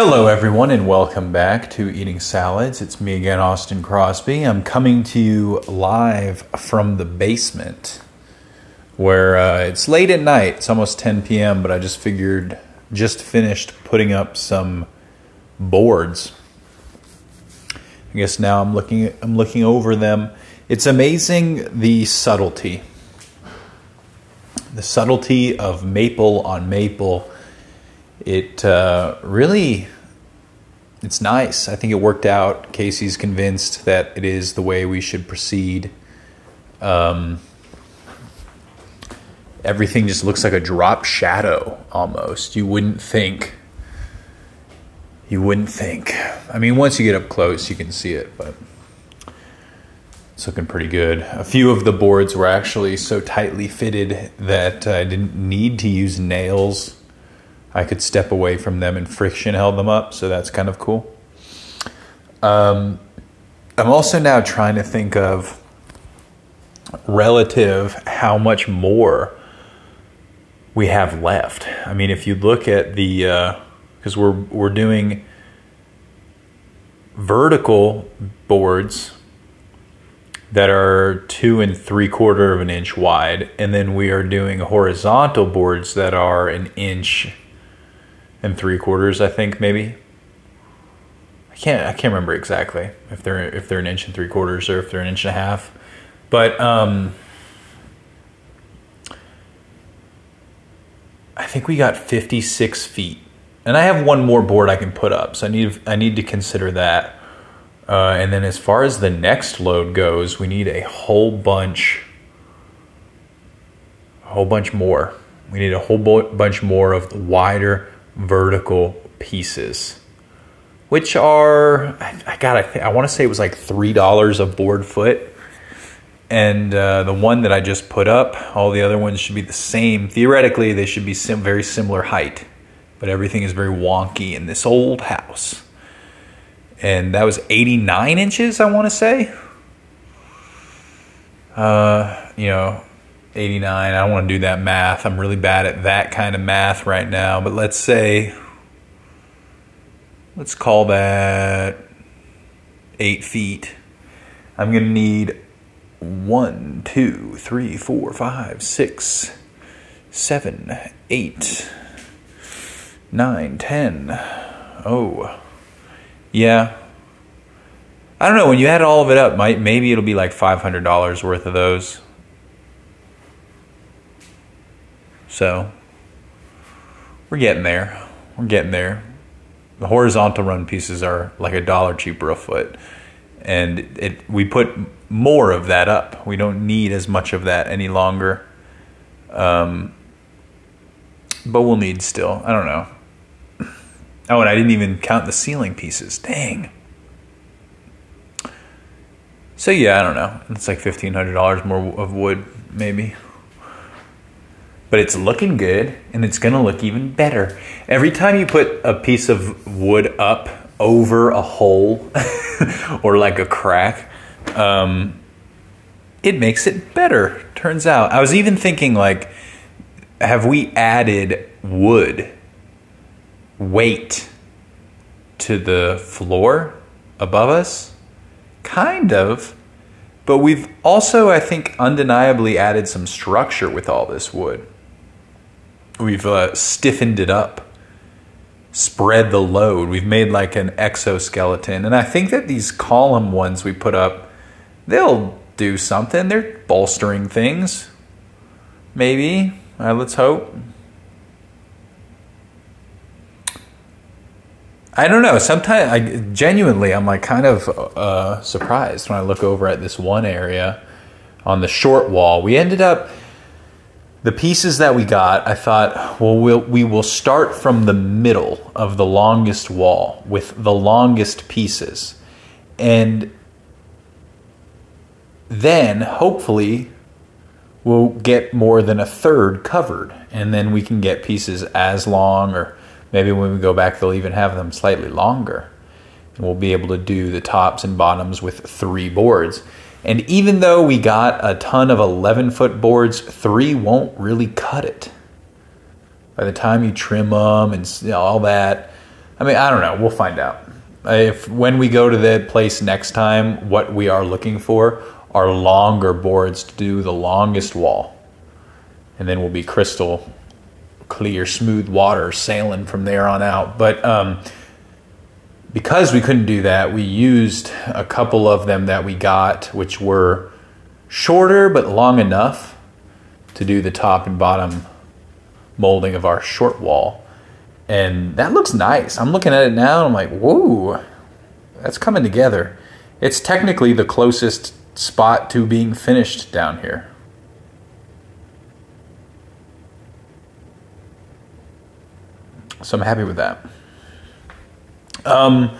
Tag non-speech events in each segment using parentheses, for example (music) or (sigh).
Hello, everyone, and welcome back to Eating Salads. It's me again, Austin Crosby. I'm coming to you live from the basement where uh, it's late at night. It's almost 10 p.m., but I just figured, just finished putting up some boards. I guess now I'm looking, I'm looking over them. It's amazing the subtlety, the subtlety of maple on maple it uh, really it's nice. I think it worked out. Casey's convinced that it is the way we should proceed. Um, everything just looks like a drop shadow almost. You wouldn't think. You wouldn't think. I mean, once you get up close, you can see it, but it's looking pretty good. A few of the boards were actually so tightly fitted that I didn't need to use nails I could step away from them and friction held them up. So that's kind of cool. Um, I'm also now trying to think of relative how much more we have left. I mean, if you look at the because uh, we're we're doing vertical boards that are two and three quarter of an inch wide, and then we are doing horizontal boards that are an inch and three quarters, I think maybe. I can't I can't remember exactly if they're if they're an inch and three quarters or if they're an inch and a half, but um, I think we got fifty six feet, and I have one more board I can put up, so I need I need to consider that. Uh, and then as far as the next load goes, we need a whole bunch, a whole bunch more. We need a whole bunch more of the wider vertical pieces, which are I, I got I, I want to say it was like three dollars a board foot, and uh, the one that I just put up, all the other ones should be the same. Theoretically, they should be sim- very similar height, but everything is very wonky in this old house. And that was 89 inches, I want to say. Uh, you know, 89. I don't want to do that math. I'm really bad at that kind of math right now. But let's say, let's call that eight feet. I'm going to need one, two, three, four, five, six, seven, eight, nine, ten. Oh, yeah. I don't know. When you add all of it up, might maybe it'll be like five hundred dollars worth of those. So we're getting there. We're getting there. The horizontal run pieces are like a dollar cheaper a foot. And it we put more of that up. We don't need as much of that any longer. Um, but we'll need still. I don't know. (clears throat) Oh, and I didn't even count the ceiling pieces. Dang. So yeah, I don't know. It's like fifteen hundred dollars more of wood, maybe but it's looking good and it's going to look even better. Every time you put a piece of wood up over a hole (laughs) or like a crack, um, it makes it better, turns out. I was even thinking, like, have we added wood weight to the floor above us? Kind of. But we've also, I think, undeniably added some structure with all this wood we've uh, stiffened it up spread the load. We've made like an exoskeleton. And i think that these column ones we put up they'll do something. They're bolstering things. Maybe. Uh, let's hope. I don't know. Sometimes i genuinely i'm like kind of uh, surprised when i look over at this one area on the short wall. We ended up the pieces that we got, I thought, well, we'll we will start from the middle of the longest wall with the longest pieces. And then hopefully we'll get more than a third covered. And then we can get pieces as long, or maybe when we go back, they'll even have them slightly longer. And we'll be able to do the tops and bottoms with three boards. And even though we got a ton of 11 foot boards, three won't really cut it. By the time you trim them and you know, all that, I mean, I don't know. We'll find out. If when we go to the place next time, what we are looking for are longer boards to do the longest wall, and then we'll be crystal clear, smooth water sailing from there on out. But um, because we couldn't do that, we used a couple of them that we got, which were shorter but long enough to do the top and bottom molding of our short wall. And that looks nice. I'm looking at it now and I'm like, whoa, that's coming together. It's technically the closest spot to being finished down here. So I'm happy with that. Um,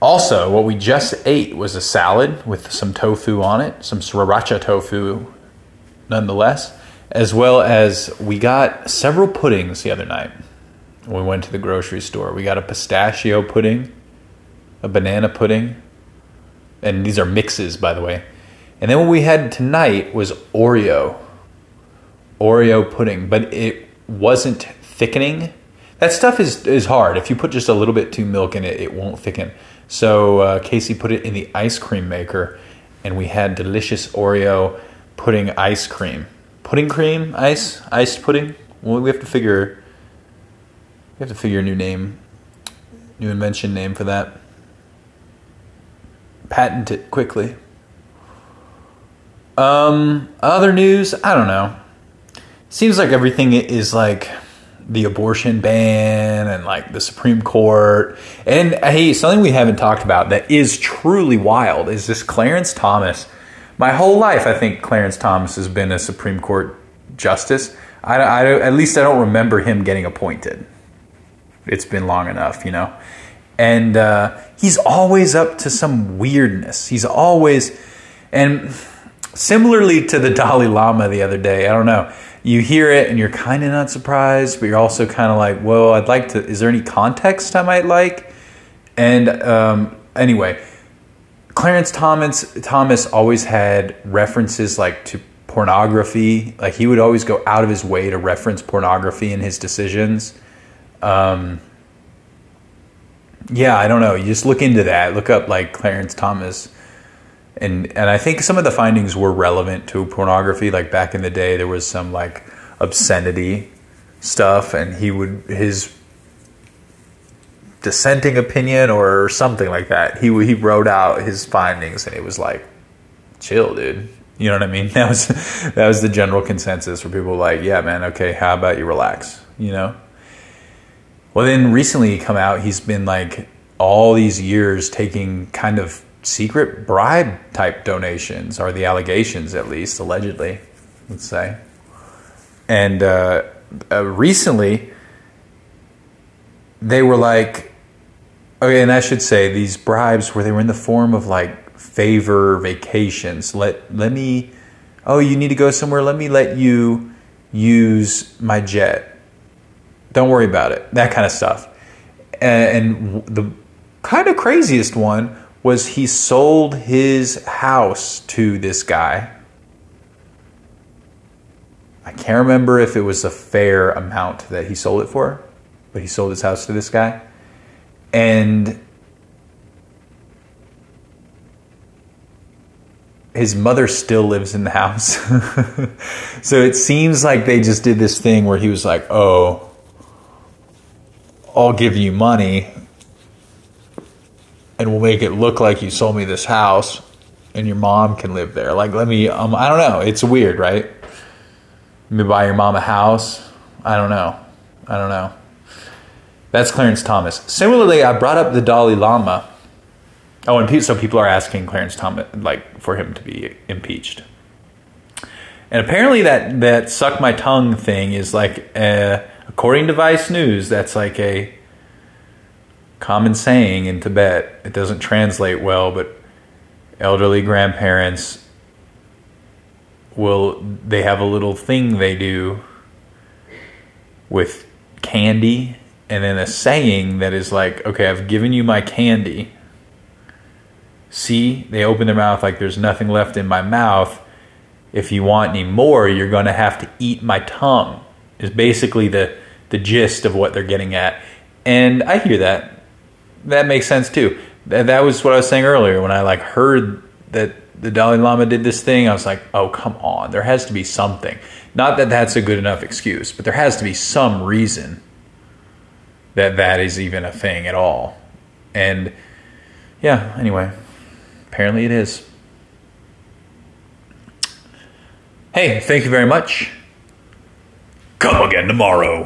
also, what we just ate was a salad with some tofu on it, some sriracha tofu, nonetheless, as well as we got several puddings the other night. We went to the grocery store. We got a pistachio pudding, a banana pudding, and these are mixes, by the way. And then what we had tonight was Oreo, Oreo pudding, but it wasn't thickening. That stuff is is hard. If you put just a little bit too milk in it, it won't thicken. So uh, Casey put it in the ice cream maker, and we had delicious Oreo pudding ice cream. Pudding cream ice iced pudding. Well, we have to figure. We have to figure a new name, new invention name for that. Patent it quickly. Um, other news, I don't know. Seems like everything is like the abortion ban and like the Supreme Court. And hey, something we haven't talked about that is truly wild is this Clarence Thomas. My whole life, I think Clarence Thomas has been a Supreme Court justice. I, I, at least I don't remember him getting appointed. It's been long enough, you know. And uh, he's always up to some weirdness. He's always, and similarly to the (laughs) Dalai Lama the other day, I don't know you hear it and you're kind of not surprised, but you're also kind of like, well, I'd like to. Is there any context I might like? And um, anyway, Clarence Thomas Thomas always had references like to pornography. Like he would always go out of his way to reference pornography in his decisions. Um, yeah, I don't know. You just look into that. Look up like Clarence Thomas and and I think some of the findings were relevant to pornography. Like back in the day, there was some like obscenity stuff, and he would his dissenting opinion or something like that. He he wrote out his findings, and it was like, chill, dude. You know what I mean? (laughs) That was that was the general consensus for people like, yeah, man, okay, how about you relax? You know. Well, then recently he come out. He's been like all these years taking kind of secret bribe type donations, or the allegations at least, allegedly, let's say. And uh, uh, recently, they were like, okay, and I should say these bribes where they were in the form of like favor vacations. Let let me, oh, you need to go somewhere. Let me let you use my jet. Don't worry about it. That kind of stuff. And the kind of craziest one was he sold his house to this guy. I can't remember if it was a fair amount that he sold it for, but he sold his house to this guy. And his mother still lives in the house. (laughs) so it seems like they just did this thing where he was like, oh, I'll give you money and we'll make it look like you sold me this house and your mom can live there. Like, let me, um, I don't know. It's weird, right? Let me buy your mom a house. I don't know. I don't know. That's Clarence Thomas. Similarly, I brought up the Dalai Lama. Oh, and so people are asking Clarence Thomas, like, for him to be impeached. And apparently, that that suck my tongue thing is like, uh, according to Vice News, that's like a common saying in Tibet. It doesn't translate well, but elderly grandparents will they have a little thing they do with candy and then a saying that is like, okay, I've given you my candy. See, they open their mouth like there's nothing left in my mouth. If you want any more, you're going to have to eat my tongue. Is basically the the gist of what they're getting at And I hear that. That makes sense too. That, that was what I was saying earlier when I like heard that the Dalai Lama did this thing. I was like, oh come on, there has to be something. Not that that's a good enough excuse, but there has to be some reason that that is even a thing at all. And yeah, anyway, apparently it is. Hey, thank you very much. Come again tomorrow.